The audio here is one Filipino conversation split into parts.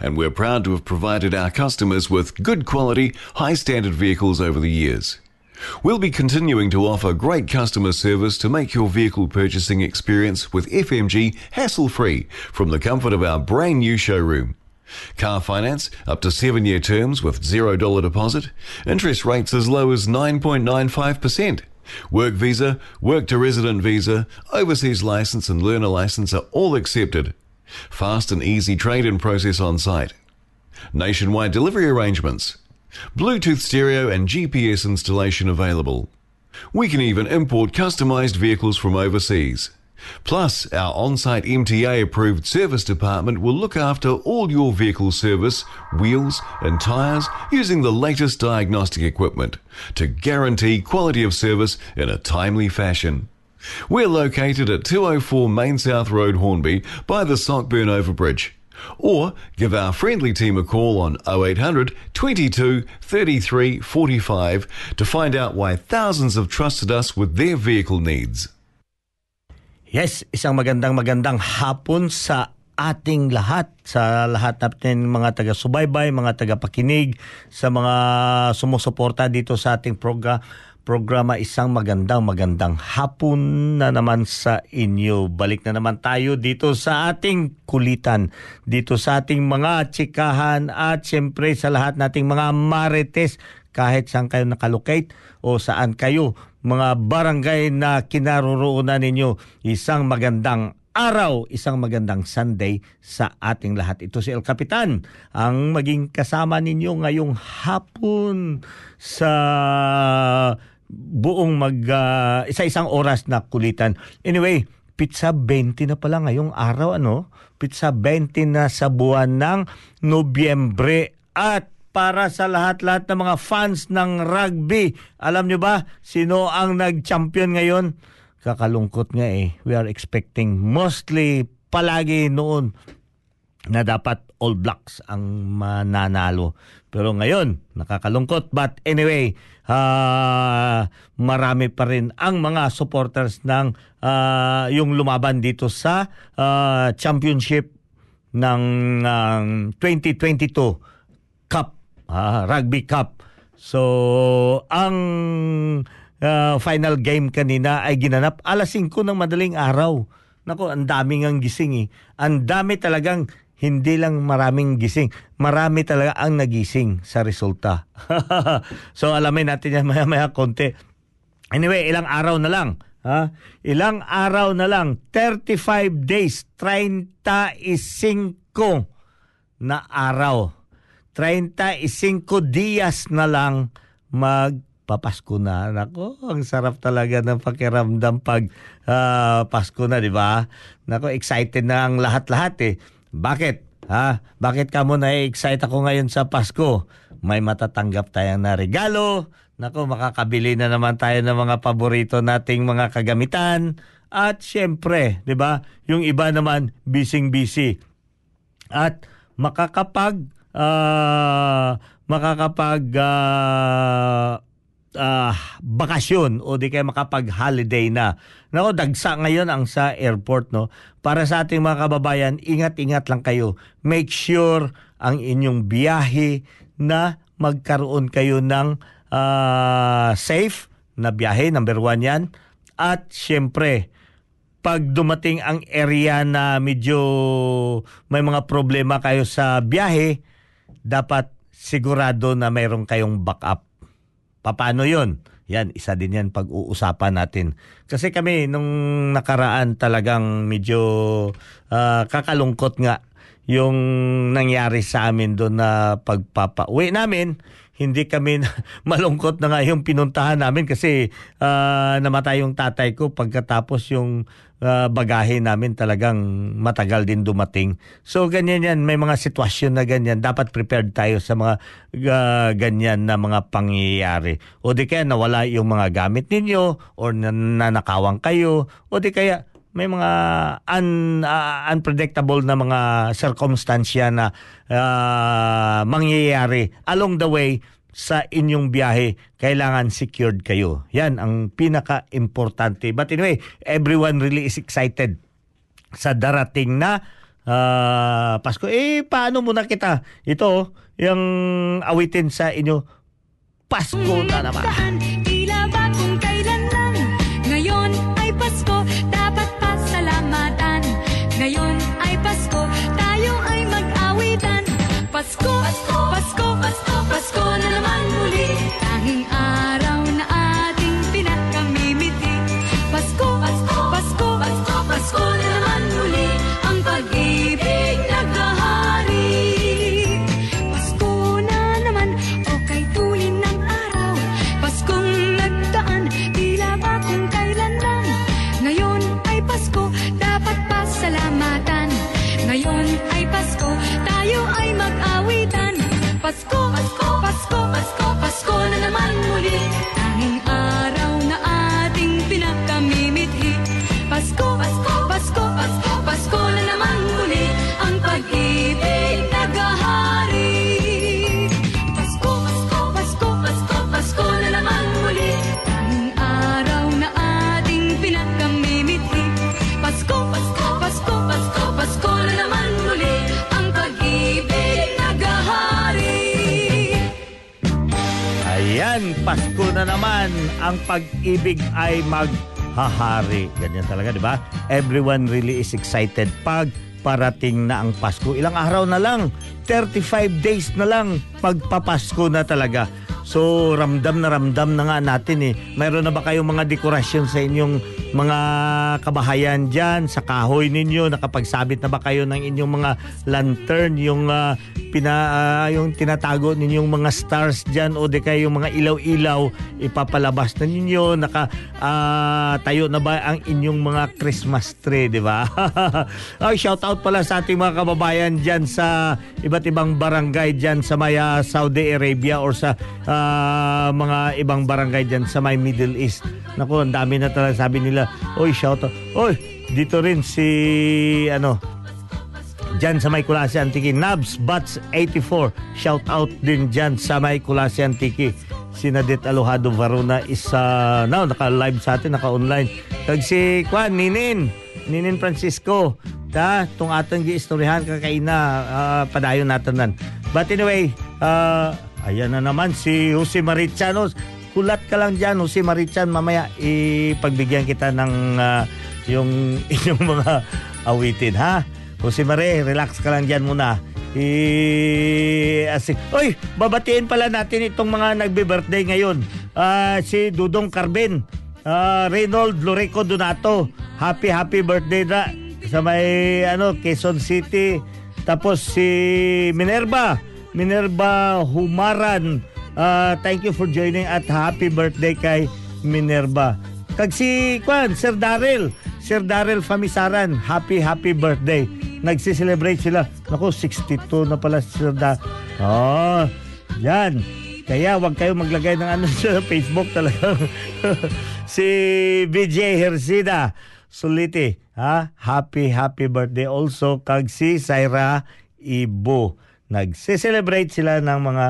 And we're proud to have provided our customers with good quality, high standard vehicles over the years. We'll be continuing to offer great customer service to make your vehicle purchasing experience with FMG hassle free from the comfort of our brand new showroom. Car finance up to seven year terms with $0 deposit, interest rates as low as 9.95%. Work visa, work to resident visa, overseas license, and learner license are all accepted. Fast and easy trade in process on site. Nationwide delivery arrangements. Bluetooth stereo and GPS installation available. We can even import customized vehicles from overseas. Plus, our on site MTA approved service department will look after all your vehicle service, wheels, and tyres using the latest diagnostic equipment to guarantee quality of service in a timely fashion. We're located at 204 Main South Road, Hornby, by the Sockburn Overbridge. Or give our friendly team a call on 0800 22 33 45 to find out why thousands have trusted us with their vehicle needs. Yes, isang magandang magandang hapon sa ating lahat, sa lahat natin mga taga-subaybay, mga taga-pakinig, sa mga sumusuporta dito sa ating program programa isang magandang magandang hapon na naman sa inyo. Balik na naman tayo dito sa ating kulitan, dito sa ating mga tsikahan at syempre sa lahat nating mga marites kahit saan kayo nakalocate o saan kayo mga barangay na kinaroroonan ninyo. Isang magandang araw, isang magandang Sunday sa ating lahat. Ito si El Capitan, ang maging kasama ninyo ngayong hapon sa buong mag uh, isa-isang oras na kulitan. Anyway, pizza 20 na pala ngayong araw ano? Pizza 20 na sa buwan ng Nobyembre at para sa lahat-lahat ng mga fans ng rugby. Alam nyo ba sino ang nag-champion ngayon? Kakalungkot nga eh. We are expecting mostly palagi noon na dapat All Blacks ang mananalo. Pero ngayon, nakakalungkot. But anyway, uh, marami pa rin ang mga supporters ng uh, yung lumaban dito sa uh, championship ng uh, 2022 Cup, uh, Rugby Cup. So, ang uh, final game kanina ay ginanap alas 5 ng madaling araw. Nako, ang daming ang gising eh. Ang dami talagang hindi lang maraming gising, marami talaga ang nagising sa resulta. so alamin natin yan maya-maya konti. Anyway, ilang araw na lang. Ha? Ilang araw na lang, 35 days, 35 na araw. 35 dias na lang magpapasko na. Nako, ang sarap talaga ng pakiramdam pag uh, Pasko na, di ba? Nako, excited na ang lahat-lahat eh. Bakit? Ha? Bakit ka mo na-excite ako ngayon sa Pasko? May matatanggap tayong na regalo. Nako, makakabili na naman tayo ng mga paborito nating mga kagamitan. At syempre, 'di ba? Yung iba naman busy-busy. At makakapag uh, makakapag ah, ah, bakasyon o di kaya makapag-holiday na. Nako, dagsa ngayon ang sa airport, no? Para sa ating mga kababayan, ingat-ingat lang kayo. Make sure ang inyong biyahe na magkaroon kayo ng ah, safe na biyahe, number one yan. At syempre, pag dumating ang area na medyo may mga problema kayo sa biyahe, dapat sigurado na mayroon kayong backup. Paano yon? Yan, isa din yan pag-uusapan natin. Kasi kami, nung nakaraan talagang medyo ah, kakalungkot nga yung nangyari sa amin doon na pagpapauwi namin. Hindi kami malungkot na nga yung pinuntahan namin kasi ah, namatay yung tatay ko pagkatapos yung ah, bagahe namin talagang matagal din dumating. So ganyan yan, may mga sitwasyon na ganyan. Dapat prepared tayo sa mga ah, ganyan na mga pangyayari. O di kaya nawala yung mga gamit ninyo or nanakawang kayo o di kaya may mga un, ah, unpredictable na mga circumstansya na ah, mangyayari along the way sa inyong biyahe, kailangan secured kayo. Yan ang pinaka-importante. But anyway, everyone really is excited sa darating na ah, Pasko. Eh, paano muna kita? Ito, yung awitin sa inyo, Pasko na naman. Pag-ibig ay maghahari. Ganyan talaga, di ba? Everyone really is excited pag parating na ang Pasko. Ilang araw na lang, 35 days na lang, pagpapasko na talaga. So, ramdam na ramdam na nga natin eh. Mayroon na ba kayong mga dekorasyon sa inyong mga kabahayan dyan, sa kahoy ninyo? Nakapagsabit na ba kayo ng inyong mga lantern, yung, ah, pina, ah, yung tinatago ninyong mga stars dyan o di kayo yung mga ilaw-ilaw ipapalabas na ninyo? Naka, ah, tayo na ba ang inyong mga Christmas tree, di ba? Ay, shout out pala sa ating mga kababayan dyan sa iba't ibang barangay dyan sa may ah, Saudi Arabia or sa ah, mga ibang barangay dyan sa may Middle East. Naku, ang dami na talaga sabi nila, oy, shout out. Oy, dito rin si, ano, dyan sa may Kulasi Antiki. Nabs Bats 84. Shout out din dyan sa may Kulasi Antiki. Si Nadet Alohado Varuna is uh, now naka-live sa atin, naka-online. Kag si Kwan, Ninin. Ninin Francisco. Ta, tung atong giistoryahan kakaina uh, padayon natin nan. But anyway, uh, ayan na naman si Jose Marichanos. Kulat ka lang dyan, Jose Marichan. Mamaya ipagbigyan kita ng ah, yung inyong mga awitin, ha? Jose Mare, relax ka lang dyan muna. I asik. Oy, babatiin pala natin itong mga nagbe-birthday ngayon. Ah, si Dudong Carben, ah, Reynold Loreco Donato. Happy happy birthday na sa may ano Quezon City. Tapos si Minerva, Minerva Humaran. Ah, thank you for joining at happy birthday kay Minerva. Kag si Kwan, Sir Daryl, Sir Daryl Famisaran, happy happy birthday. Nagsi-celebrate sila. Naku, 62 na pala si Sir Da. Oh, yan. Kaya wag kayo maglagay ng ano sa Facebook talaga. si BJ Hersida Suliti, ha? Happy happy birthday also kag si Syra Ibo. Nagse-celebrate sila ng mga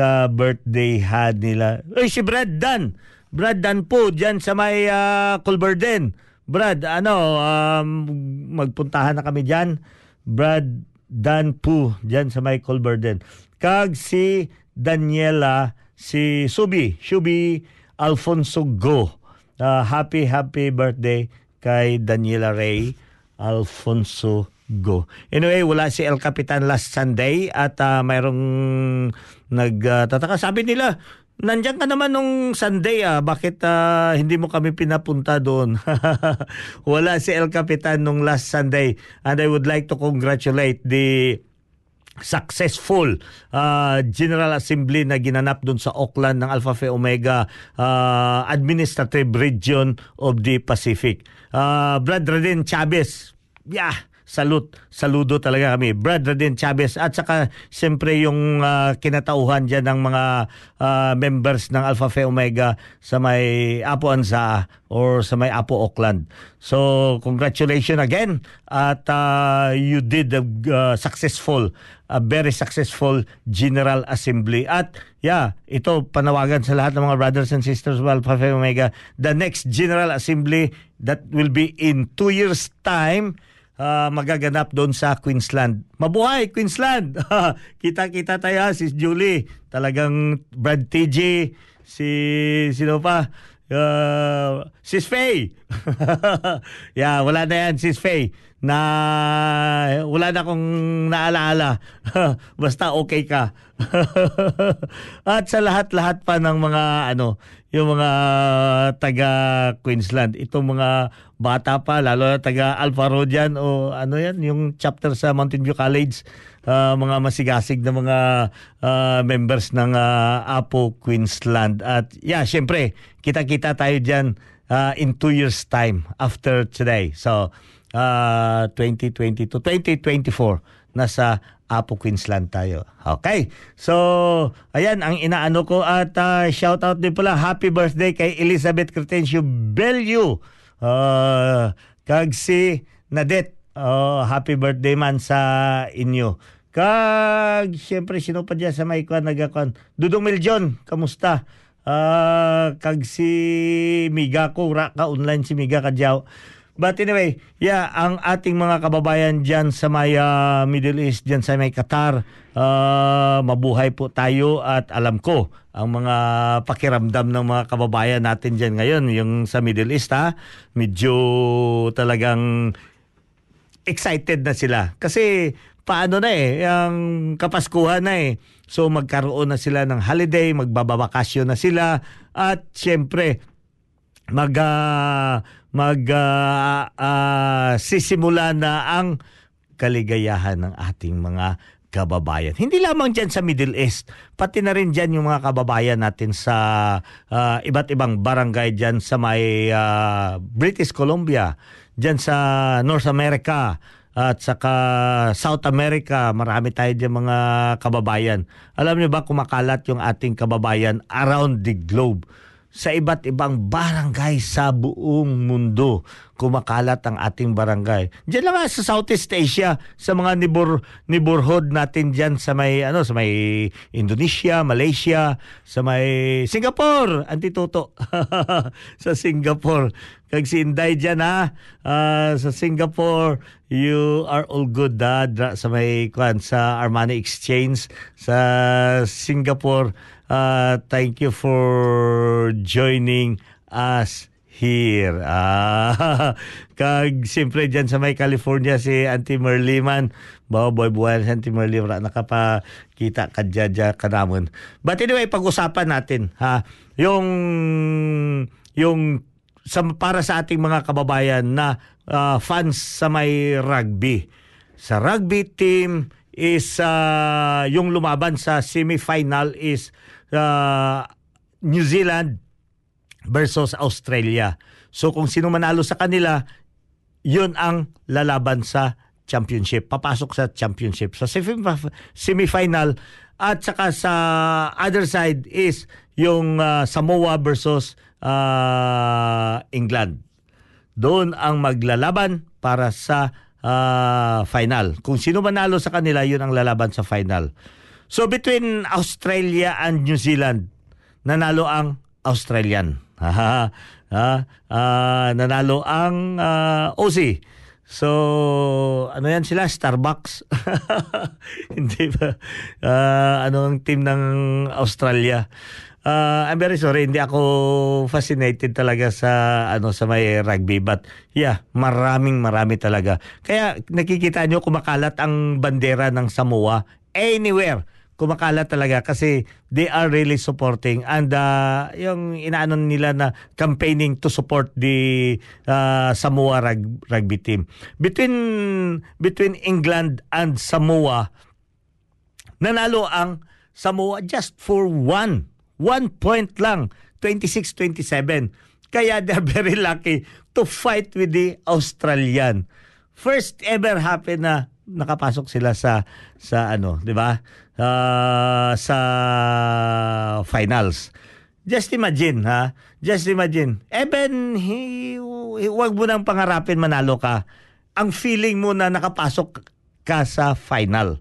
ka-birthday had nila. Uy, si Brad Dan. Brad Dan po, dyan sa may uh, Culverden. Brad, ano, um, magpuntahan na kami dyan. Brad Dan po, dyan sa may Culverden. Kag si Daniela, si Subi, Shubi Alfonso Go. Uh, happy, happy birthday kay Daniela Ray Alfonso Go. Anyway, wala si El Capitan last Sunday at uh, mayroong nagtataka. Uh, Sabi nila, Nandiyan ka naman nung Sunday ah, bakit ah, hindi mo kami pinapunta doon? Wala si El Capitan nung last Sunday and I would like to congratulate the successful uh, General Assembly na ginanap doon sa Auckland ng Alpha Phi Omega uh, Administrative Region of the Pacific. Uh, Brad Radin Chavez, yeah, salute, saludo talaga kami. Brad Radin Chavez at saka siyempre yung uh, kinatauhan dyan ng mga uh, members ng Alpha Phi Omega sa may Apo Anza or sa may Apo Auckland. So congratulations again at uh, you did a uh, successful, a very successful General Assembly. At yeah, ito panawagan sa lahat ng mga brothers and sisters of Alpha Phi Omega. The next General Assembly that will be in two years time uh, magaganap doon sa Queensland. Mabuhay Queensland! Kita-kita tayo si Julie, talagang Brad TJ, si sino pa? Uh, Sis Faye. yeah, wala na yan, Sis Faye. Na wala na akong naalaala. Basta okay ka. At sa lahat-lahat pa ng mga ano, yung mga taga Queensland, itong mga bata pa, lalo na taga Alpha Rodian o ano yan, yung chapter sa Mountain View College, uh, mga masigasig na mga uh, members ng uh, Apo Queensland. At yeah, syempre, kita-kita tayo dyan uh, in two years time after today. So, uh, 2022, 2024, nasa Apo Queensland tayo. Okay. So, ayan ang inaano ko at uh, shout out din pala happy birthday kay Elizabeth Cretencio Bellew. Uh, kag si Nadet. Uh, happy birthday man sa inyo. Kag syempre sino pa diyan sa may kwan nagakon. Dudong Miljon, kamusta? Uh, kag si Miga ko ra ka online si Miga kadyaw. But anyway, yeah, ang ating mga kababayan dyan sa may uh, Middle East, dyan sa may Qatar, uh, mabuhay po tayo at alam ko ang mga pakiramdam ng mga kababayan natin dyan ngayon, yung sa Middle East ha, medyo talagang excited na sila. Kasi paano na eh, ang kapaskuhan na eh. So magkaroon na sila ng holiday, magbababakasyon na sila at syempre mag uh, mag uh, uh, sisimula na ang kaligayahan ng ating mga kababayan. Hindi lamang dyan sa Middle East, pati na rin dyan yung mga kababayan natin sa uh, iba't ibang barangay dyan sa may uh, British Columbia, dyan sa North America, at saka South America, marami tayo dyan mga kababayan. Alam niyo ba kumakalat yung ating kababayan around the globe sa iba't ibang barangay sa buong mundo. Kumakalat ang ating barangay. Diyan lang sa Southeast Asia, sa mga nibor neighborhood natin diyan sa may ano sa may Indonesia, Malaysia, sa may Singapore, antituto. sa Singapore. Kag si Inday diyan ha, uh, sa Singapore, you are all good da, sa may kwan sa Armani Exchange sa Singapore Uh, thank you for joining us here. Ah, kag siyempre dyan sa may California si Auntie Merliman. Bawa boy buwan si Auntie Merliman nakapakita ka dyan kanamon. But anyway, pag-usapan natin ha, yung yung sa, para sa ating mga kababayan na uh, fans sa may rugby. Sa rugby team is uh, yung lumaban sa semifinal is uh, New Zealand versus Australia. So kung sino manalo sa kanila, yun ang lalaban sa championship. Papasok sa championship. Sa semifinal at saka sa other side is yung uh, Samoa versus uh, England. Doon ang maglalaban para sa uh, final. Kung sino manalo sa kanila, yun ang lalaban sa final. So between Australia and New Zealand, nanalo ang Australian. Ha, ha, ah, nanalo ang ah, Aussie. So, ano yan sila? Starbucks? Hindi ba? Ah, ano ang team ng Australia? Ah, I'm very sorry, hindi ako fascinated talaga sa ano sa may rugby but yeah, maraming marami talaga. Kaya nakikita nyo kumakalat ang bandera ng Samoa anywhere kumakalat talaga kasi they are really supporting and uh, yung inaano nila na campaigning to support the uh, Samoa rug- rugby team. Between between England and Samoa nanalo ang Samoa just for one. One point lang. 26-27. Kaya they're very lucky to fight with the Australian. First ever happen na nakapasok sila sa sa ano, 'di ba? Ah, sa finals. Just imagine, ha? Just imagine. Even, hi, huwag mo nang pangarapin manalo ka. Ang feeling mo na nakapasok ka sa final.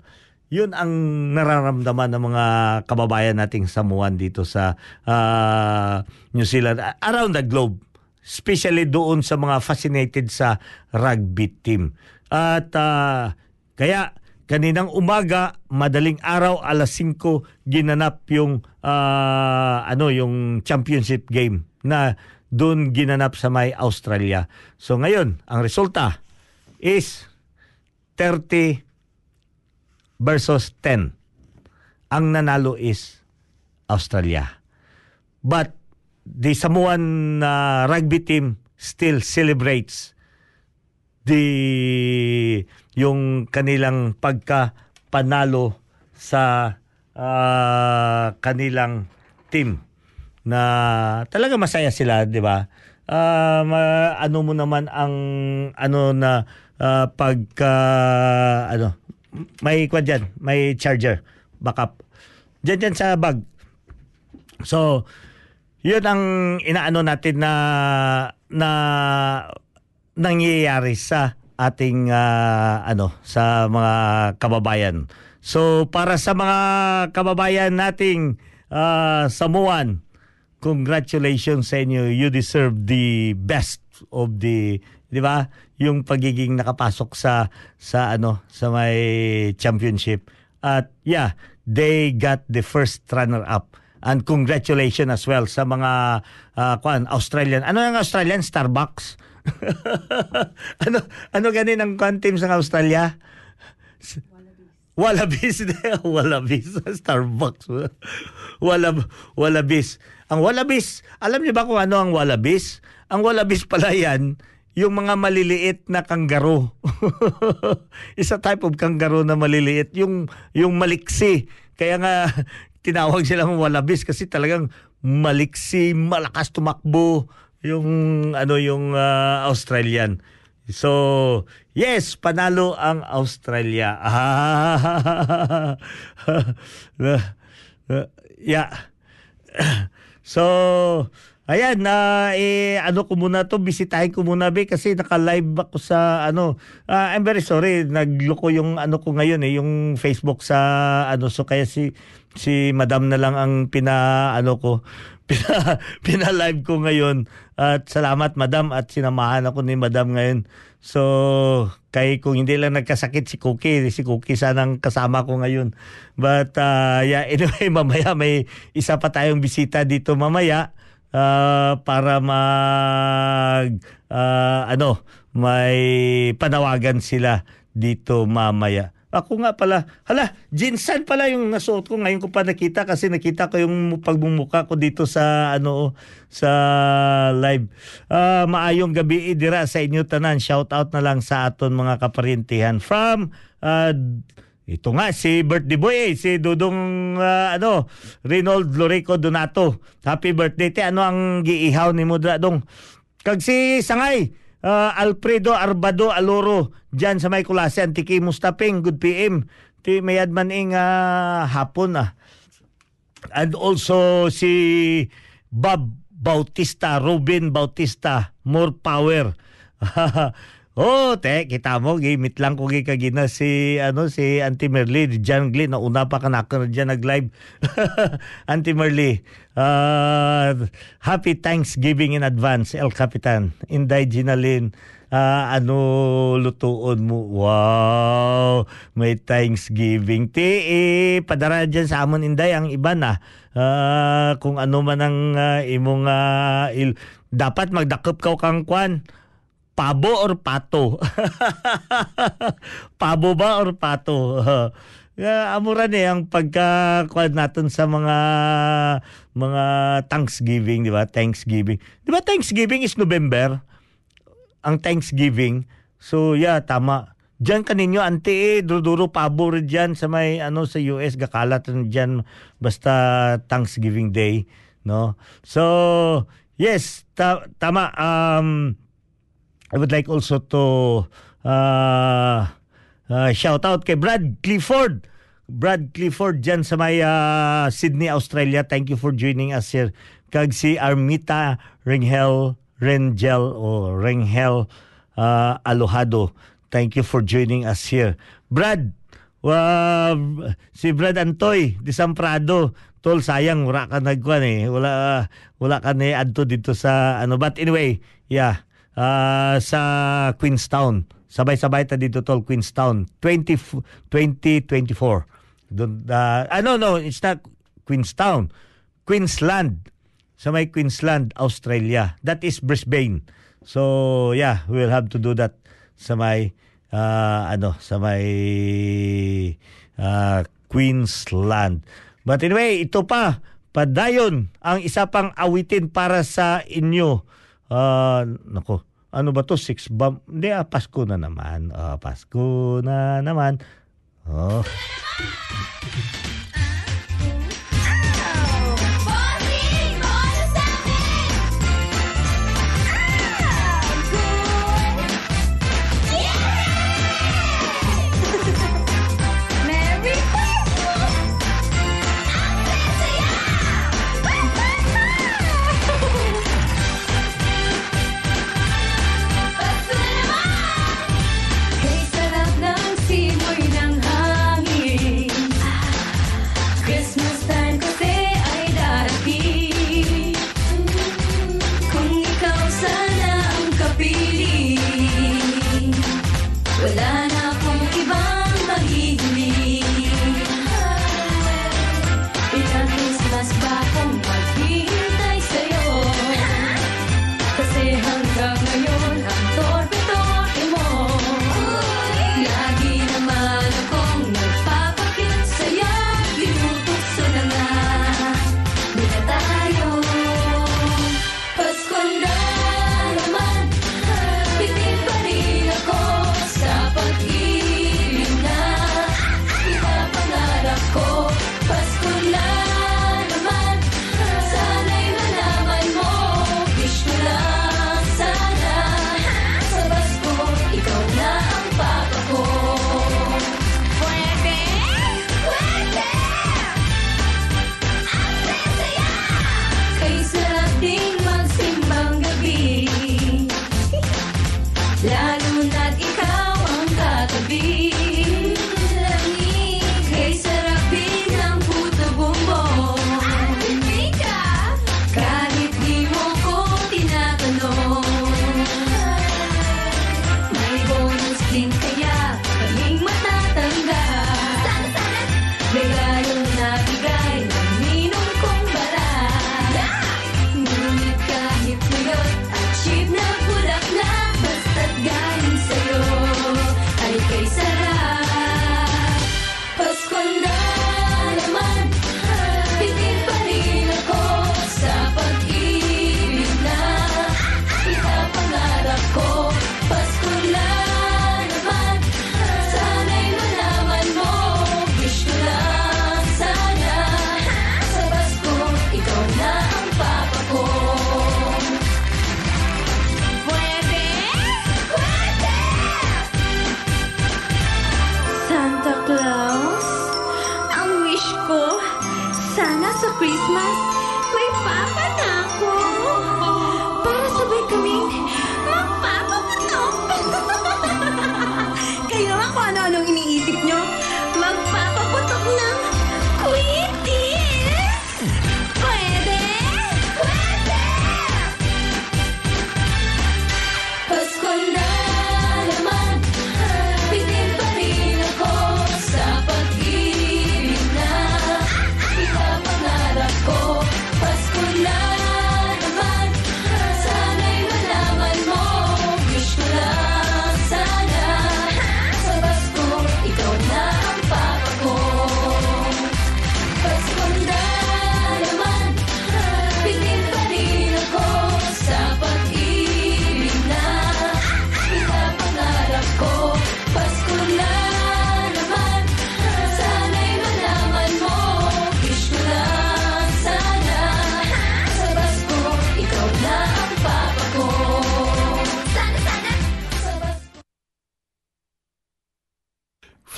Yun ang nararamdaman ng mga kababayan nating Samoan dito sa ah, New Zealand, around the globe. Especially doon sa mga fascinated sa rugby team. At ah, kaya kaninang umaga, madaling araw, alas 5, ginanap yung ah, ano yung championship game na doon ginanap sa may Australia. So ngayon, ang resulta is 30 versus 10. Ang nanalo is Australia. But the Samoan uh, rugby team still celebrates the yung kanilang pagka-panalo sa ah, kanilang team na talaga masaya sila, 'di ba? Ma- ano mo naman ang ano na ah, pagka ano may kwan dyan, may charger backup. Diyan dyan sa bag. So, yun ang inaano natin na na nangyayari sa ating ah, ano sa mga kababayan. So para sa mga kababayan nating ah, Samoan, congratulations sa inyo. You deserve the best of the, 'di ba? Yung pagiging nakapasok sa sa ano sa may championship. At yeah, they got the first runner up. And congratulations as well sa mga ah, kwan Australian. Ano yung Australian Starbucks? ano ano ganin ang kwan team sa Australia? Wallabies. Wallabies. Starbucks. Walab, Wallabies. Ang Wallabies, alam niyo ba kung ano ang Wallabies? Ang Wallabies pala yan, yung mga maliliit na kanggaro. Isa type of kanggaro na maliliit. Yung, yung maliksi. Kaya nga, tinawag silang Wallabies kasi talagang maliksi, malakas tumakbo yung ano yung ah, Australian. So, yes, panalo ang Australia. yeah. So, ayan na eh ano ko muna to bisitahin ko muna be kasi naka-live ako sa ano ah, I'm very sorry nagloko yung ano ko ngayon eh yung Facebook sa ano so kaya si si Madam na lang ang pina ano ko pina, pina-live ko ngayon. At salamat Madam at sinamahan ako ni Madam ngayon. So kay kung hindi lang nagkasakit si Cookie si Cookie sanang kasama ko ngayon. But ah, yeah anyway mamaya may isa pa tayong bisita dito mamaya ah, para mag ah, ano may panawagan sila dito mamaya. Ako nga pala, hala, jinsan pala yung nasuot ko ngayon ko pa nakita kasi nakita ko yung pagmumuka ko dito sa ano sa live. Ah, maayong gabi dira sa inyo tanan. Shout out na lang sa aton mga kaparintihan from ah, ito nga si birthday boy eh, si Dudong ah, ano Reynold Loreco Donato. Happy birthday te ano ang giihaw ni mo dong? Kag si Sangay ah, Alfredo Arbado Aloro diyan sa may kulasan tiki Mustaping good PM. Ti mayad man ing ah, hapon ah. And also si Bob Bautista, Ruben Bautista, more power. Oh, te, kita mo, gimit lang ko gi kagina si, ano, si Auntie Merly, John Glee, nauna pa ka na ako dyan nag-live. Auntie Merly, uh, happy Thanksgiving in advance, El Capitan. Inday Ginalin, Ah, ano lutuon mo? Wow! May Thanksgiving. Ti, eh, padara dyan sa amon inday ang iba na. Ah, kung ano man ang ah, imong ah, il- dapat magdakop ka kang kwan. Pabo or pato? Pabo ba or pato? Uh, amuran eh ang pagka natin sa mga mga Thanksgiving, di ba? Thanksgiving. Di ba Thanksgiving is November? ang Thanksgiving. So yeah, tama. Diyan kaninyo ante eh, duro pabo rin dyan sa may ano sa US gakalat dyan basta Thanksgiving Day, no? So, yes, ta- tama um I would like also to uh, uh, shout out kay Brad Clifford. Brad Clifford dyan sa may uh, Sydney, Australia. Thank you for joining us here. Kag si Armita Ringhel Rengel o Rengel uh, Alojado. Thank you for joining us here. Brad, wa si Brad Antoy di Prado. Tol sayang wala ka nagkuan eh. Wala wala ka ni adto dito sa ano but anyway, yeah. Uh, sa Queenstown. Sabay-sabay ta dito tol Queenstown 20 2024. Doon uh, ah, no no, it's not Queenstown. Queensland sa may Queensland, Australia. That is Brisbane. So, yeah, we'll have to do that sa may uh, ano, sa may uh, Queensland. But anyway, ito pa, padayon ang isa pang awitin para sa inyo. Uh, nako, ano ba to? Six bomb? Hindi, ah, Pasko na naman. Uh, Pasko na naman. Oh. believe me.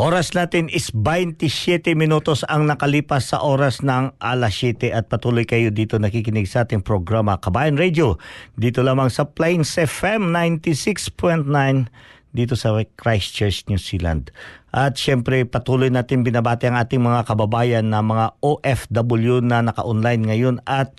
Oras natin is 27 minutos ang nakalipas sa oras ng alas 7 at patuloy kayo dito nakikinig sa ating programa Kabayan Radio. Dito lamang sa Plains FM 96.9 dito sa Christchurch, New Zealand. At syempre patuloy natin binabati ang ating mga kababayan na mga OFW na naka-online ngayon at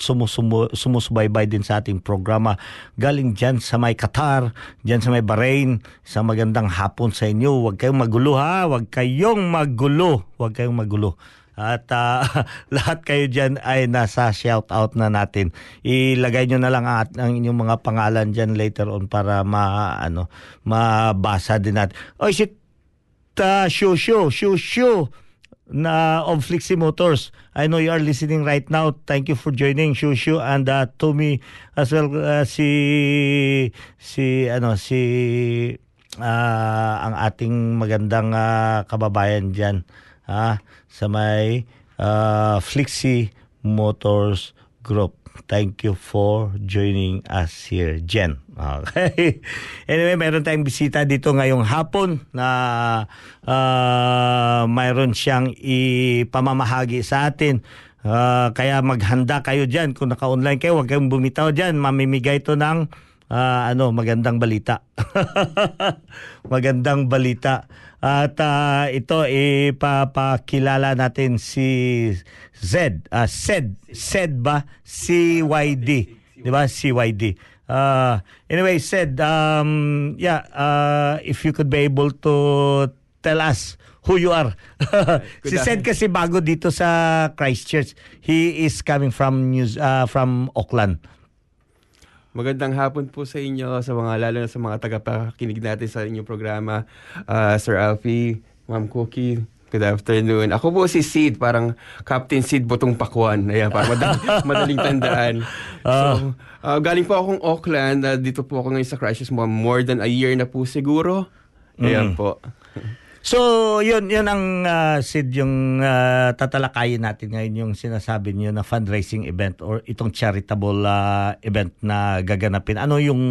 sumusubaybay din sa ating programa. Galing dyan sa may Qatar, dyan sa may Bahrain. Isang magandang hapon sa inyo. Huwag kayong magulo ha. Huwag kayong magulo. Huwag kayong magulo. At uh, lahat kayo dyan ay nasa shout out na natin. Ilagay nyo na lang ang, ang inyong mga pangalan dyan later on para ma, ano, mabasa din natin. Oy, si uh, Shushu, Shushu na of Flixie Motors. I know you are listening right now. Thank you for joining Shushu and uh, to me as well uh, si si ano si uh, ang ating magandang uh, kababayan diyan ah, sa may uh, Flixie Motors Group. Thank you for joining us here, Jen. Okay. Anyway, meron tayong bisita dito ngayong hapon na uh, mayroon siyang ipamamahagi sa atin. Uh, kaya maghanda kayo dyan. Kung naka-online kayo, huwag kayong bumitaw dyan. Mamimigay ito ng uh, ano, magandang balita. magandang balita. At uh, ito ipapakilala natin si Z, uh, Zed, Zed ba? CYD. 'Di ba? CYD. Uh, anyway, Zed, um, yeah, uh, if you could be able to tell us who you are. si Zed kasi bago dito sa Christchurch. He is coming from News, uh, from Auckland. Magandang hapon po sa inyo, sa mga lalo na sa mga tagapakinig natin sa inyong programa. Uh, Sir Alfie, Ma'am Cookie, good afternoon. Ako po si Sid, parang Captain Sid Butong Pakwan. Ayan, parang madaling, madaling tandaan. So, uh, galing po akong Auckland. Uh, dito po ako ngayon sa Crisis mo. More than a year na po siguro. Ayan mm. po. So, yun, yun ang uh, Sid, yung uh, tatalakayin natin ngayon, yung sinasabi niyo na fundraising event or itong charitable uh, event na gaganapin. Ano yung,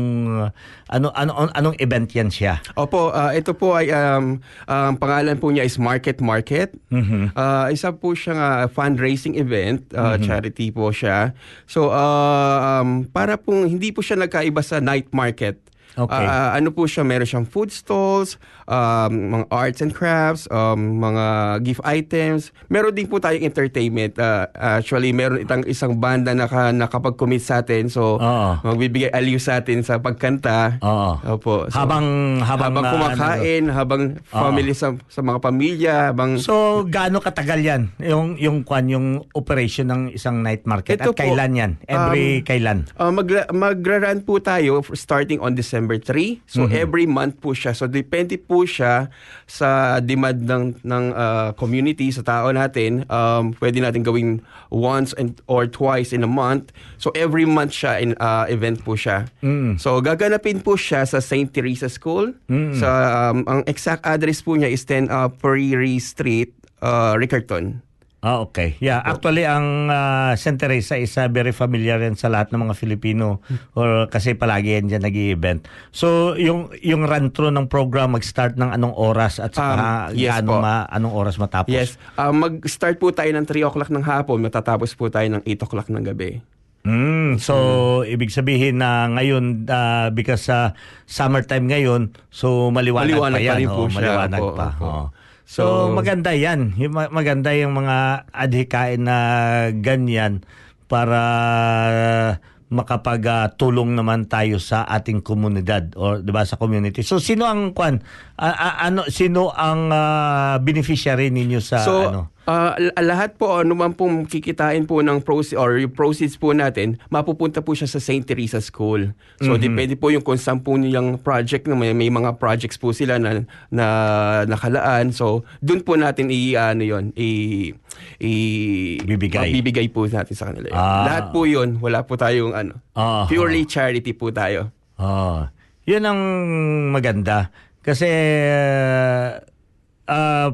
ano, ano, anong event yan siya? Opo, uh, ito po ay, um, ang pangalan po niya is Market Market. Mm-hmm. Uh, isa po siyang uh, fundraising event, uh, mm-hmm. charity po siya. So, uh, um, para pong hindi po siya nagkaiba sa night market. Okay. Uh, ano po siya, meron siyang food stalls, um, mga arts and crafts, um, mga gift items. Meron din po tayong entertainment. Uh, actually, meron itang isang banda na naka, nakapag-commit sa atin. So, uh-huh. magbibigay aliw sa atin sa pagkanta. Uh-huh. Opo. So, habang, habang, habang kumakain, ano, habang family sa, sa mga pamilya. Habang, so, gaano katagal yan? Yung, yung, kwan, yung operation ng isang night market? Ito At po, kailan yan? Every um, kailan? Uh, mag, magra-run po tayo starting on December 3. So, mm-hmm. every month po siya. So, depende po siya sa demand ng ng uh, community sa tao natin. Um, pwede natin gawin once and or twice in a month. So every month siya in uh, event po siya. Mm. So gaganapin po siya sa St. Teresa School. Mm. Sa um, ang exact address po niya is 10 uh, Prairie Street, uh, Riccarton. Ah, okay. Yeah, actually ang uh, St. Teresa is uh, very familiar yan sa lahat ng mga Filipino or kasi palagi yan dyan nag-event. So, yung yung run through ng program mag-start ng anong oras at saka Um, yes po. ma, anong oras matapos? Yes. Ah, mag-start po tayo ng 3 o'clock ng hapon, matatapos po tayo ng 8 o'clock ng gabi. Mm, so ibig sabihin na ngayon uh, because sa summertime ngayon, so maliwanag, Maliwanag pa pa yan. rin po oh, siya. maliwanag Opo, pa. opo. oh. So, So- maganda 'yan. Yung Maganda yung mga adhikain na ganyan para makapag-tulong naman tayo sa ating komunidad or 'di ba sa community. So sino ang kwan a- a- ano sino ang ah, beneficiary ninyo sa so, ano? Ah, l- lahat po, ano man pong kikitain po ng proceeds or yung proceeds po natin, mapupunta po siya sa St. Teresa School. So, Mm-hmm. depende po yung kung saan po niyang project, na may, may mga projects po sila na, na nakalaan. So, dun po natin i, ano yun, i, i, Bibigay. bibigay po natin sa kanila. yun. Ah. Lahat po yun, wala po tayong ano, Ah. purely charity po tayo. Oh, yun ang maganda. Kasi uh,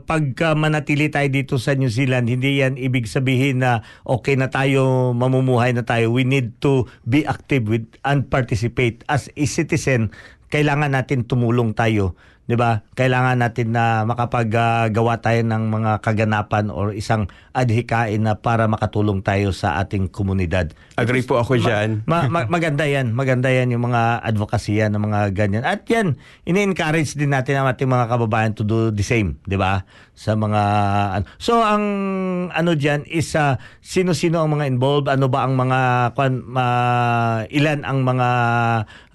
pagka manatili tayo dito sa New Zealand, hindi yan ibig sabihin na okay na tayo, mamumuhay na tayo. We need to be active with and participate. As a citizen, kailangan natin tumulong tayo. 'Di ba? Kailangan natin na makapaggawa tayo ng mga kaganapan or isang adhikain na para makatulong tayo sa ating komunidad. Agree po ako dyan. Ma- ma- maganda yan. Maganda yan yung mga advocacy yan, ng mga ganyan. At yan, ini-encourage din natin ang ating mga kababayan to do the same, di ba? Sa mga... So, ang ano dyan is ah, sino-sino ang mga involved? Ano ba ang mga... Kwan, ma- ilan ang mga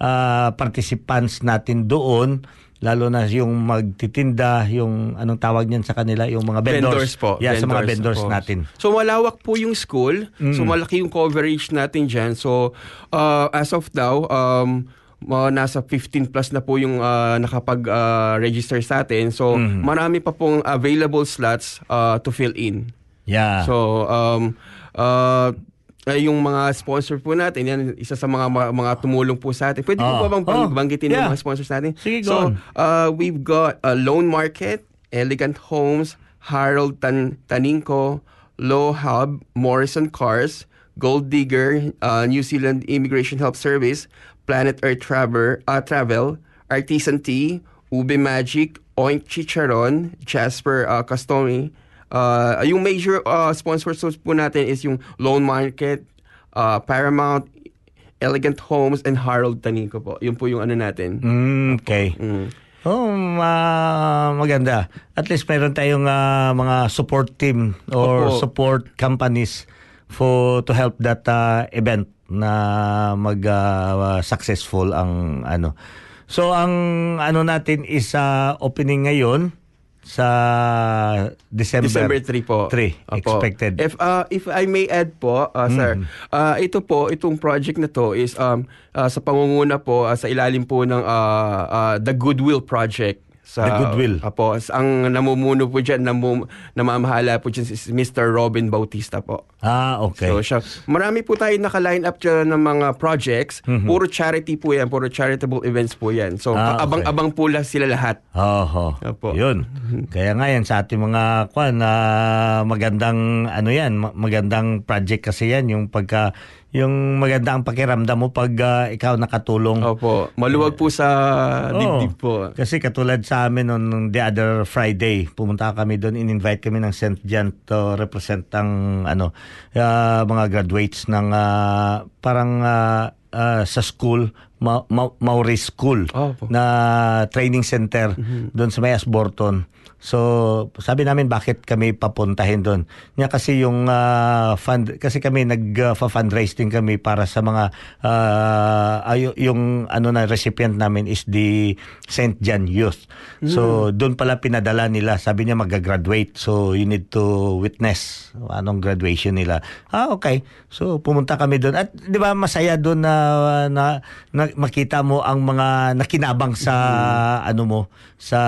ah, participants natin doon? Lalo na yung magtitinda, yung anong tawag niyan sa kanila, yung mga vendors. Vendors po. Yeah, sa mga vendors po. natin. So malawak po yung school. So malaki yung coverage natin dyan. So uh, as of now, um, mga nasa 15 plus na po yung uh, nakapag-register sa atin. So marami pa pong available slots uh, to fill in. Yeah. So um, uh, ay, yung mga sponsor po natin, yan isa sa mga mga, mga tumulong po sa atin. Pwede Ah. po ba bang Oh, banggitin yeah. yung mga sponsors natin? Sige, so, on. uh, we've got a Loan Market, Elegant Homes, Harold Tan Taninco, Low Hub, Morrison Cars, Gold Digger, uh, New Zealand Immigration Help Service, Planet Earth Travel, uh, Travel Artisan Tea, Ube Magic, Oink Chicharon, Jasper uh, Customy. Uh, yung major uh, sponsors po natin is yung Loan Market, uh, Paramount, Elegant Homes, and Harold Taninco po. Yun po yung ano natin. Mm, okay. Mm. Oh, ma- maganda. At least meron tayong ah, mga support team or Opo. support companies for to help that ah, event na mag ah, successful ang ano. So ang ano natin is ah, opening ngayon sa December. December 3 po. 3 Opo. expected. If uh, if I may add po, uh, sir, uh, ito po, itong project na to is um uh, sa pangunguna po uh, sa ilalim po ng uh, uh, The Goodwill Project. Sa, The Goodwill. Apo, ang namumuno po dyan, namum, namamahala po dyan is Mr. Robin Bautista po. Ah, okay. So siya, marami po tayo naka-line up dyan ng mga projects. Puro charity po yan, puro charitable events po yan. So Mhm. Ah, okay. abang-abang po lang sila lahat. Oho. Opo. Yun. Kaya nga yan sa ating mga kwan na magandang ano yan, ma- magandang project kasi yan yung pagka yung maganda ang pakiramdam mo pag ah, ikaw nakatulong. Opo, maluwag po sa Oo. dibdib po. Kasi katulad sa amin on nung the other Friday, pumunta kami doon, in-invite kami ng St. John to represent ang ano, ah, mga graduates ng ah, parang ah, ah, sa school, Ma- Ma- Maori School Opo. na training center doon sa Mayas Borton. So, sabi namin bakit kami papuntahin doon. Niya kasi yung ah, fund kasi kami nag-fundraise din kami para sa mga ah, ay- yung ano na recipient namin is the St. John Youth. So, doon pala pinadala nila. Sabi niya mag-graduate. So, you need to witness anong graduation nila. Ah, okay. So, pumunta kami doon. At 'di ba masaya doon na, na, na makita mo ang mga nakinabang sa ano mo sa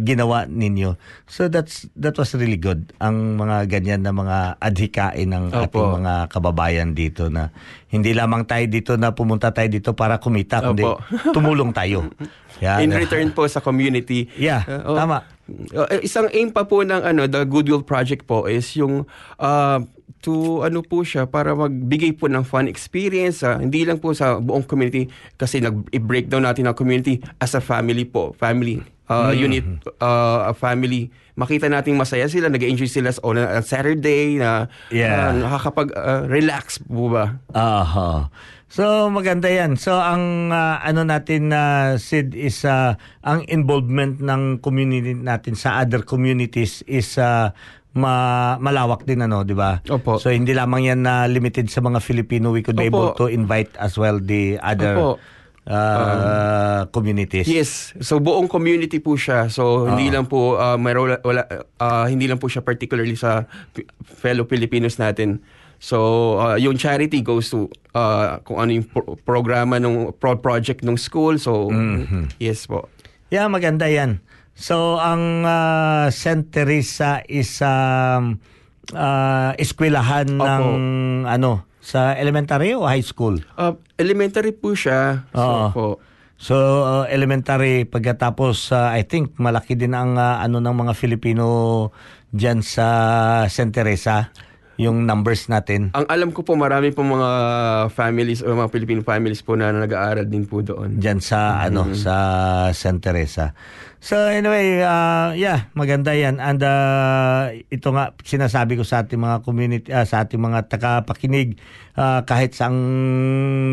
ginawa ninyo. So that's that was really good. Ang mga ganyan na mga adhikain ng Opo. ating mga kababayan dito na hindi lamang tayo dito na pumunta tayo dito para kumita kundi Opo. tumulong tayo. Yan. In return po sa community. Yeah, Uh, oh, tama. Uh, isang aim pa po ng ano the Goodwill Project po is yung uh, to ano po siya para magbigay po ng fun experience ah, hindi lang po sa buong community kasi nag-breakdown natin ang community as a family po family uh, unit uh, a family makita nating masaya sila nag-enjoy sila sa on a Saturday na Yeah. uh, nakakapag uh, relax po ba Aha. So maganda 'yan. So ang ah, ano natin na Sid is ah, ang involvement ng community natin sa other communities is ah, ma- malawak din ano, 'di ba? Opo. So hindi lamang 'yan na limited sa mga Filipino, we could be able Opo. to invite as well the other Opo. ah, communities. Yes. So buong community po siya. So hindi Oo. lang po uh, mayroon wala ah, hindi lang po siya particularly sa fellow Filipinos natin. So ah, yung charity goes to ah, kung ano yung pro- programa ng pro project ng school. So yes po. Yeah, maganda 'yan. So ang uh, Saint Teresa is um, ah, eskwelahan Opo. ng ano sa elementary o high school? Ah, elementary po siya. So Oo. po. So uh, elementary pagkatapos uh, I think malaki din ang uh, ano ng mga Filipino diyan sa Saint Teresa yung numbers natin. Ang alam ko po marami po mga families o mga Filipino families po na nag-aaral din po doon. Diyan sa ano sa Saint Teresa. So anyway, uh, yeah, maganda 'yan. And uh, ito nga sinasabi ko sa ating mga community ah, sa ating mga tagapakinig ah, kahit sa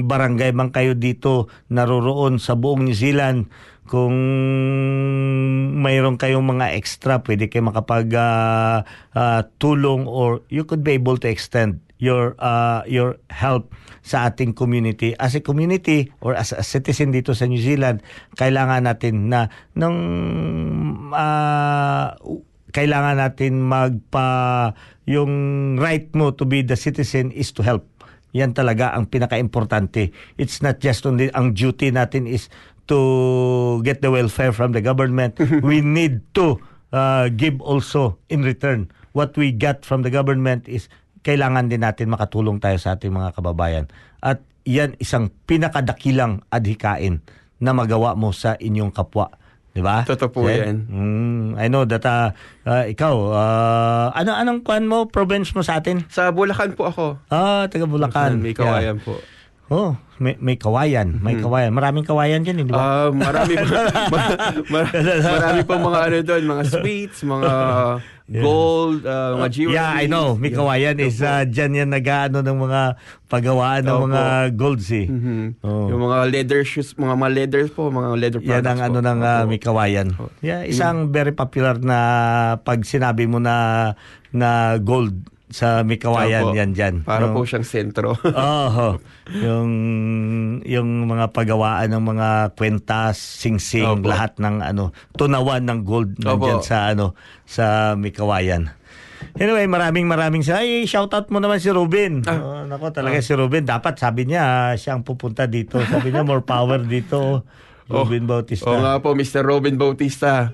barangay man kayo dito naroroon sa buong New Zealand kung mayroon kayong mga extra, pwede kayo makapag ah, ah, tulong or you could be able to extend your uh, your help sa ating community. As a community or as a citizen dito sa New Zealand, kailangan natin na nung ah, kailangan natin magpa yung right mo to be the citizen is to help. Yan talaga ang pinaka-importante. It's not just only ang duty natin is to get the welfare from the government. we need to uh, give also in return. What we get from the government is kailangan din natin makatulong tayo sa ating mga kababayan. At yan isang pinakadakilang adhikain na magawa mo sa inyong kapwa. Di ba? Totoo po yan. Mm, I know that uh, uh, ikaw, uh, ano anong kwan mo, province mo sa atin? Sa Bulacan po ako. Ah, taga Bulacan. May kawayan po. Oh, may, may kawayan. May kawayan. Maraming kawayan dyan, eh, di ba? Ah, marami po, ma- ma- marami po mga ano doon, mga sweets, mga gold, ah, mga jewelry. yeah, I know. May kawayan is uh, dyan yan nag-ano ng mga paggawaan ng mga golds eh. Mhm. Oh. Yung mga leather shoes, mga mga leather po, mga leather products Yan ang ano po. ng uh, may kawayan. Yeah, isang very popular na pag sinabi mo na na gold sa may kawayan Opo. yan dyan. Para No? po siyang sentro. Oo. yung yung mga paggawaan ng mga kwentas, singsing, Opo. lahat ng ano, tunawan ng gold nandiyan Opo. sa ano sa Mikawayan. Anyway, maraming maraming sa ay shoutout mo naman si Ruben. Oh, Ah. nako talaga si Ruben dapat sabi niya siya ang pupunta dito. Sabi niya more power dito. Ruben Bautista. Oo nga po, Mr. Robin Bautista.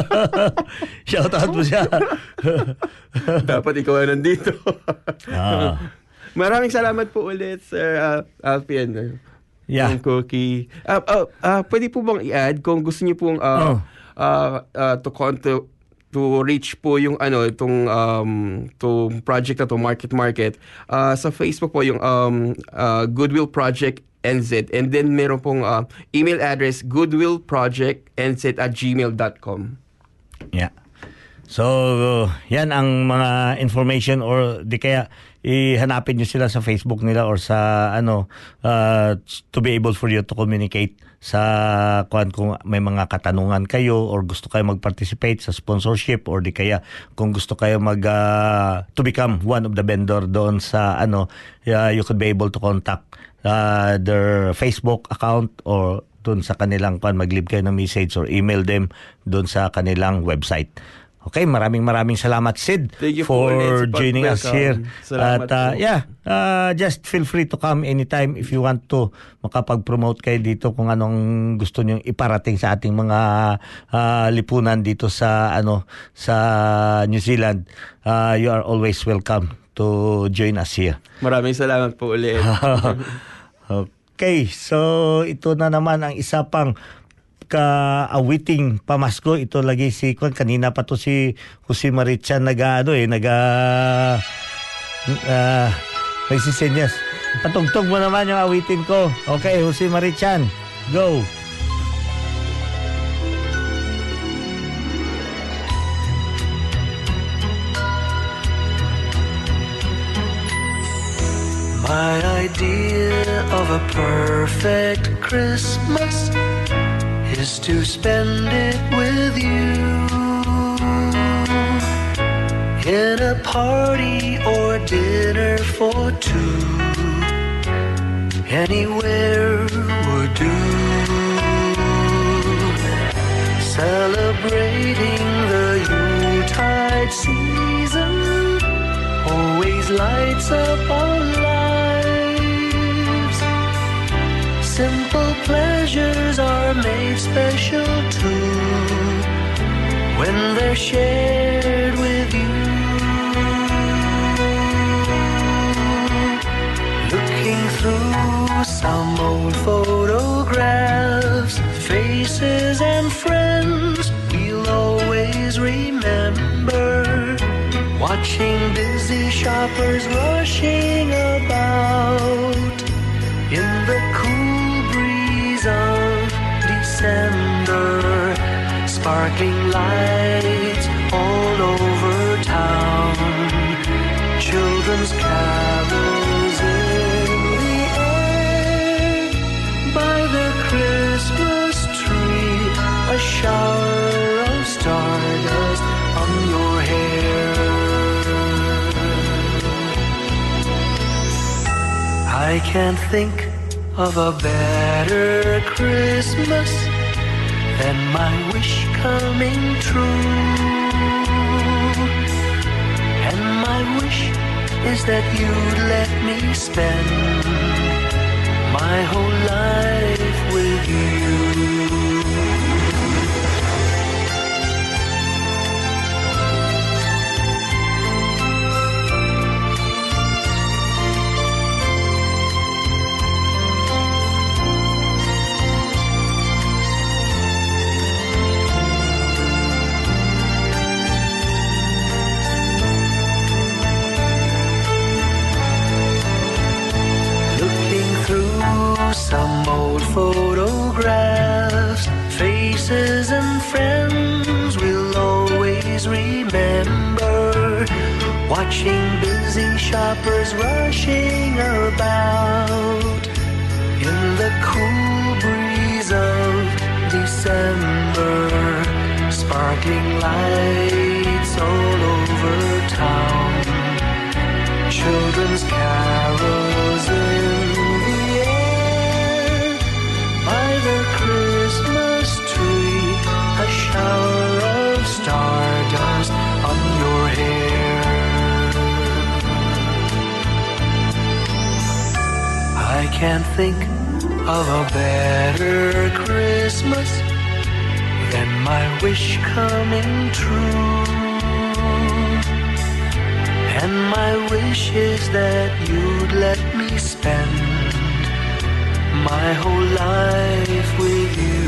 shoutout mo siya. Dapat ikaw ang nandito. ah. Maraming salamat po ulit, Sir uh, Alpian. Yeah. Yung cookie. Ah, ah, ah, pwede po bang i-add kung gusto niyo pong Oh. uh, ah, ah, to contact to reach po yung ano itong um to project na to market market Ah, sa Facebook po yung um ah, Goodwill Project NZ and then meron pong ah, email address goodwillprojectnz at gmail.com Yeah. So, yan ang mga information or di kaya ihanapin nyo sila sa Facebook nila or sa ano uh, to be able for you to communicate sa kung, kung may mga katanungan kayo or gusto kayo mag-participate sa sponsorship or di kaya kung gusto kayo mag uh, to become one of the vendor doon sa ano uh, you could be able to contact uh, their Facebook account or doon sa kanilang pan mag-leave kayo ng message or email them doon sa kanilang website. Okay, maraming maraming salamat Sid Thank you for sa joining us here. At Salamat uh, po. yeah, uh, just feel free to come anytime if you want to makapag-promote kayo dito kung anong gusto niyo iparating sa ating mga uh, lipunan dito sa ano sa New Zealand. Uh, you are always welcome to join us here. Maraming salamat po ulit. Okay, so ito na naman ang isa pang ka-awiting pamasko. Ito lagi si Kwan. Kanina pa to si Jose Marichan naga ano eh, naga uh, nagsisenyas. Patugtog mo naman yung awitin ko. Okay, Jose Marichan. Go. My idea of a perfect Christmas is to spend it with you in a party or dinner for two. Anywhere would do. Celebrating the Yuletide season always lights up our lives. Simple pleasures are made special too when they're shared with you. Looking through some old photographs, faces and friends we'll always remember. Watching busy shoppers rushing about sparkling lights all over town, children's carols in the air, by the Christmas tree, a shower of stardust on your hair. I can't think of a better Christmas than my wish coming true. And my wish is that you'd let me spend my whole life with you. Watching busy shoppers rushing about in the cool breeze of December. Sparkling lights all over town children's carols can't think of a better Christmas than my wish coming true. And my wish is that you'd let me spend my whole life with you.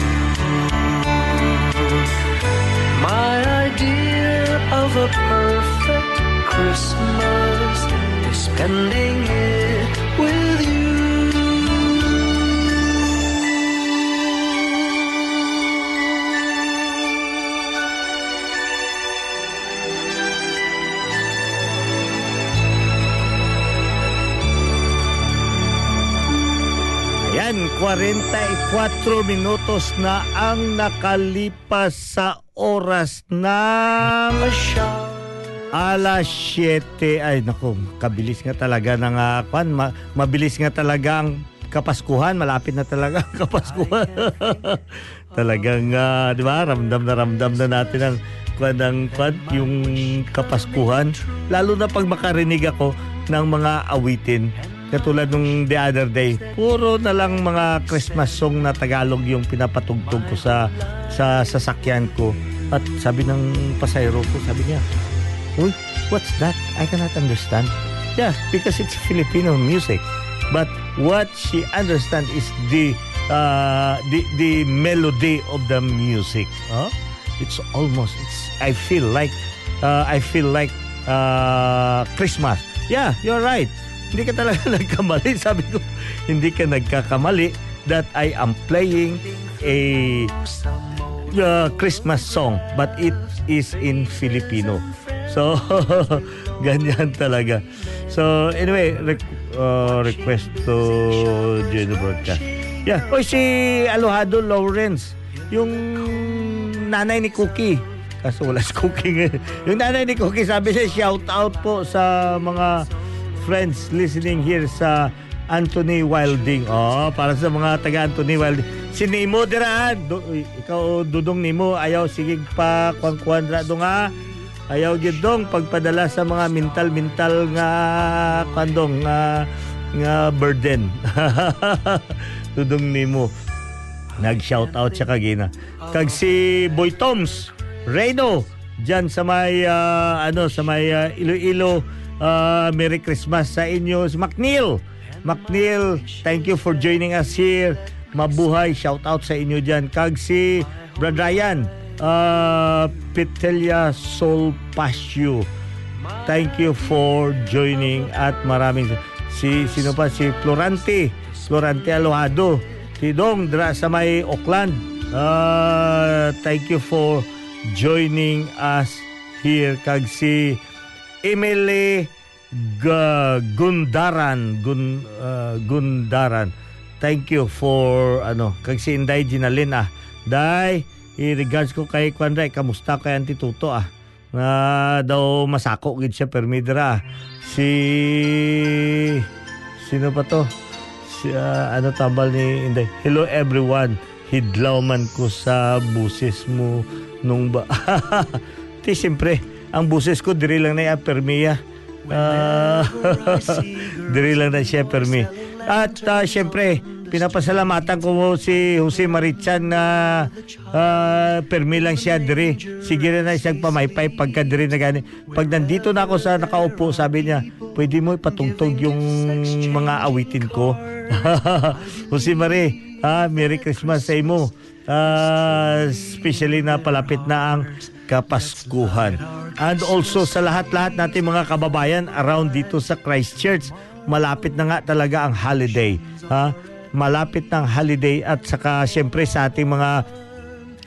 My idea of a perfect Christmas is spending it 44 minutos na ang nakalipas sa oras ng alas 7. Ay, naku, kabilis nga talaga ng uh, kwan. Ma- mabilis nga talaga ang Kapaskuhan. Malapit na talaga ang Kapaskuhan. Talagang, ah, di ba, ramdam na ramdam na natin ang kwan ng kwan, yung Kapaskuhan. Lalo na pag makarinig ako ng mga awitin Katulad nung the other day, puro na lang mga Christmas song na Tagalog yung pinapatugtog ko sa sa sasakyan ko. At sabi ng pasayro ko, sabi niya, Uy, what's that? I cannot understand. Yeah, because it's Filipino music. But what she understand is the uh, the the melody of the music. Huh? It's almost it's I feel like uh, I feel like uh, Christmas. Yeah, you're right. Hindi ka talaga nagkamali. Sabi ko, hindi ka nagkakamali that I am playing a uh, Christmas song but it is in Filipino. So, ganyan talaga. So, anyway, re- uh, request to the broadcast. Yeah. Oy, si Alohado Lawrence, yung nanay ni Cookie. Kaso wala si Cookie ngayon. Yung nanay ni Cookie, sabi niya, shout out po sa mga friends listening here sa Anthony Wilding. Oh, para sa mga taga Anthony Wilding. Si Nemo dira, do, ikaw dudong Nemo, ayaw sigig pa kuan-kuan ra do nga. Ayaw gyud dong pagpadala sa mga mental-mental nga kandong nga nga burden. dudong Nemo. Nag-shout out siya kagina. Kag si Boy Toms, Reno, diyan sa may ah, ano sa may ah, Iloilo. Ah, Merry Christmas sa inyo. McNeil. McNeil, thank you for joining us here. Mabuhay, shout out sa inyo diyan. Kag si Brad Ryan, uh, Petelia Sol Pasio. Thank you for joining at maraming si sino pa si Florante, Florante Alohado. Si Dong dra sa may Auckland. Uh, thank you for joining us here kag si Emily G- Gundaran Gun, uh, Gundaran. Thank you for ano kag si Inday Ginalin ah. Day i-regards ko kay Kwanday kamusta kay Auntie Tuto ah? Na daw masako gid siya permidra si sino pa to? Si ah, ano tambal ni Inday? Hello everyone. Hidlaw man ko sa buses mo nung ba ti siyempre ang buses ko diri lang na permiya Ah, diri lang na siya permi. At uh, syempre, pinapasalamatan ko si Jose Marichan na ah, permi lang siya diri. Sige na na siyang pamaypay pagka diri na gani. Pag nandito na ako sa nakaupo, sabi niya, pwede mo ipatugtog yung mga awitin ko. Jose Marie, ah, Merry Christmas sa imo. Ah, especially na palapit na ang Kapaskuhan. And also sa lahat-lahat natin mga kababayan around dito sa Christchurch, malapit na nga talaga ang holiday. Ha? Malapit ng holiday at saka syempre sa ating mga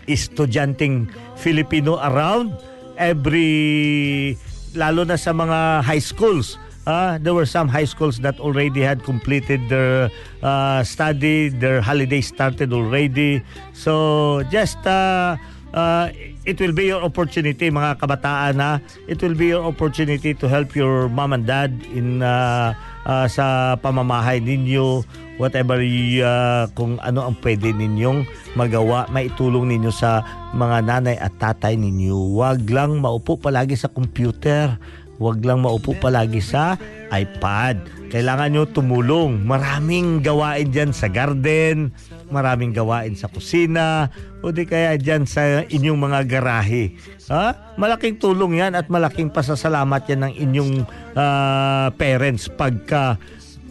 estudyanteng Filipino around every lalo na sa mga high schools Ah, there were some high schools that already had completed their uh, study, their holiday started already. So just uh, uh, it will be your opportunity mga kabataan na it will be your opportunity to help your mom and dad in uh, uh, sa pamamahay ninyo whatever uh, kung ano ang pwede ninyong magawa maitulong ninyo sa mga nanay at tatay ninyo. Wag lang maupo palagi sa computer. Wag lang maupo palagi sa iPad. Kailangan nyo tumulong. Maraming gawain dyan sa garden maraming gawain sa kusina o di kaya dyan sa inyong mga garahe. Ha? Malaking tulong yan at malaking pasasalamat yan ng inyong ah, parents pagka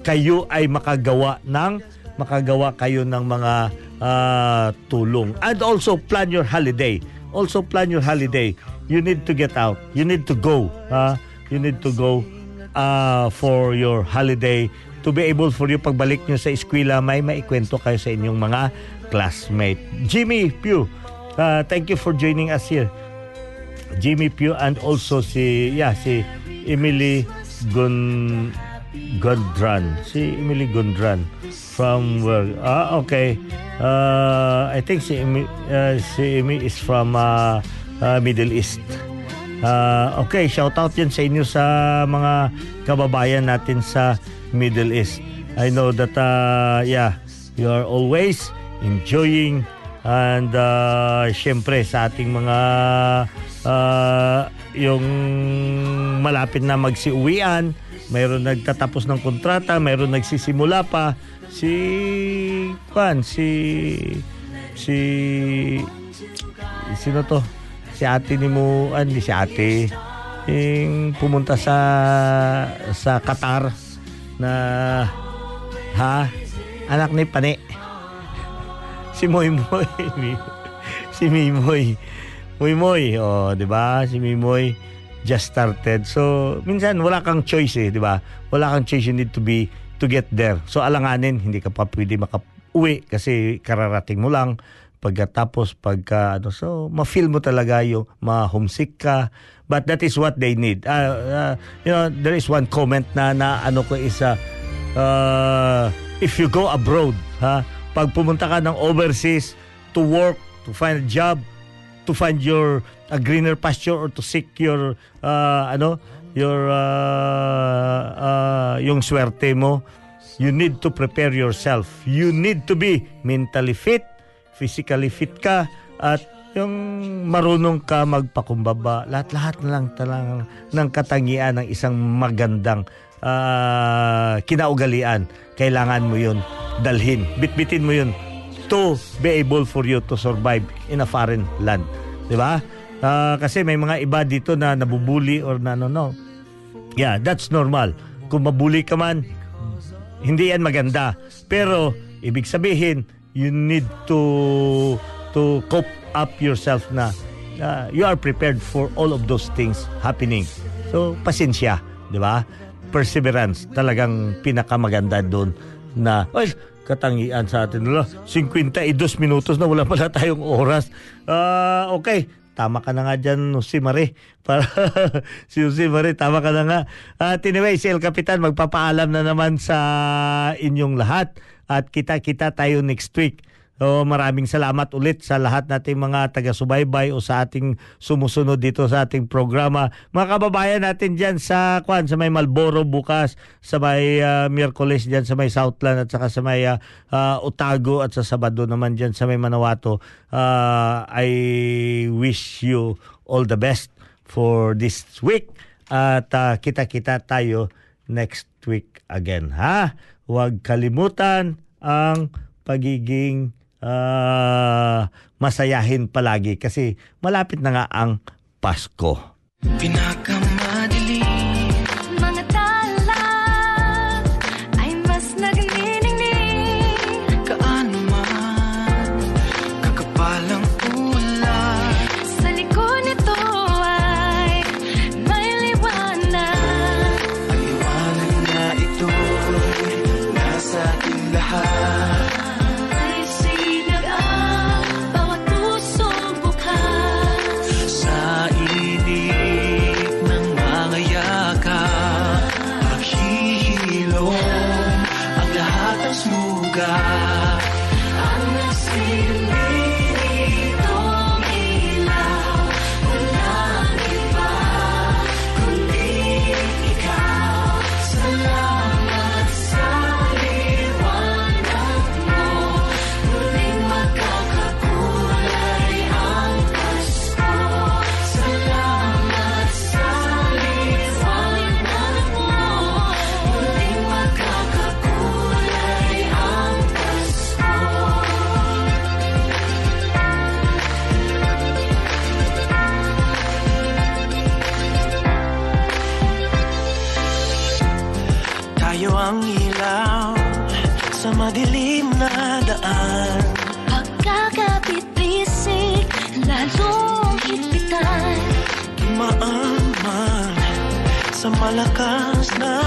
kayo ay makagawa ng makagawa kayo ng mga ah, tulong. And also plan your holiday. Also plan your holiday. You need to get out. You need to go. Ha? You need to go uh, for your holiday to be able for you pagbalik nyo sa eskwela may maikwento kayo sa inyong mga classmate. Jimmy Pugh, uh, thank you for joining us here. Jimmy Pugh and also si yeah si Emily Gun Gondran. Si Emily Gondran from where? Ah, okay. Uh, I think si Emi, uh, si Emi is from uh, uh, Middle East. Uh, okay, shout out yan sa inyo sa mga kababayan natin sa Middle East. I know that uh, yeah, you are always enjoying and uh, syempre sa ating mga uh, yung malapit na magsiuwian, mayroon nagtatapos ng kontrata, mayroon nagsisimula pa si Kwan, si si sino to? Si ate ni mo, ah, hindi si ate yung pumunta sa sa Qatar na ha anak ni Pane si Moy Moy. si Mimoy. Moy Moy, oh, 'di ba? Si Mimoy just started. So, minsan wala kang choice eh, 'di ba? Wala kang choice, you need to be to get there. So, alanganin, hindi ka pa pwede makauwi kasi kararating mo lang pagkatapos pagka ano so ma-feel mo talaga yung ma-homesick ka. But that is what they need. Uh, uh, you know there is one comment na na ano ko is uh, uh, if you go abroad ha pag pumunta ka ng overseas to work to find a job to find your a greener pasture or to seek your uh, ano your uh, uh, yung swerte mo you need to prepare yourself. You need to be mentally fit physically fit ka at yung marunong ka magpakumbaba lahat-lahat na lang talagang ng katangian ng isang magandang uh, kinaugalian. Kailangan mo yun dalhin. Bitbitin mo yun to be able for you to survive in a foreign land. Di ba? Uh, kasi may mga iba dito na nabubuli or na ano no? Yeah that's normal. Kung mabuli ka man hindi yan maganda. Pero ibig sabihin you need to to cope up yourself na uh, you are prepared for all of those things happening. So, pasensya, di ba? Perseverance, talagang pinakamaganda doon na, well, katangian sa atin. Wala, 52 minutos na wala pala tayong oras. Uh, okay, tama ka na nga dyan, si Marie. Para, si si Marie, tama ka na nga. At anyway, si El Capitan magpapaalam na naman sa inyong lahat. At kita-kita tayo next week. So maraming salamat ulit sa lahat nating mga taga-subaybay o sa ating sumusunod dito sa ating programa. Mga kababayan natin diyan sa Kwan sa may Malboro bukas, sa may uh, Miyerkules diyan sa may Southland at saka sa may uh, Otago at sa Sabado naman diyan sa may Manawato. Uh, I wish you all the best for this week at uh, kita-kita tayo next week again ha. Huwag kalimutan ang pagiging uh, masayahin palagi kasi malapit na nga ang Pasko. Pinakamadilim higpitan Dumaan man Sa malakas na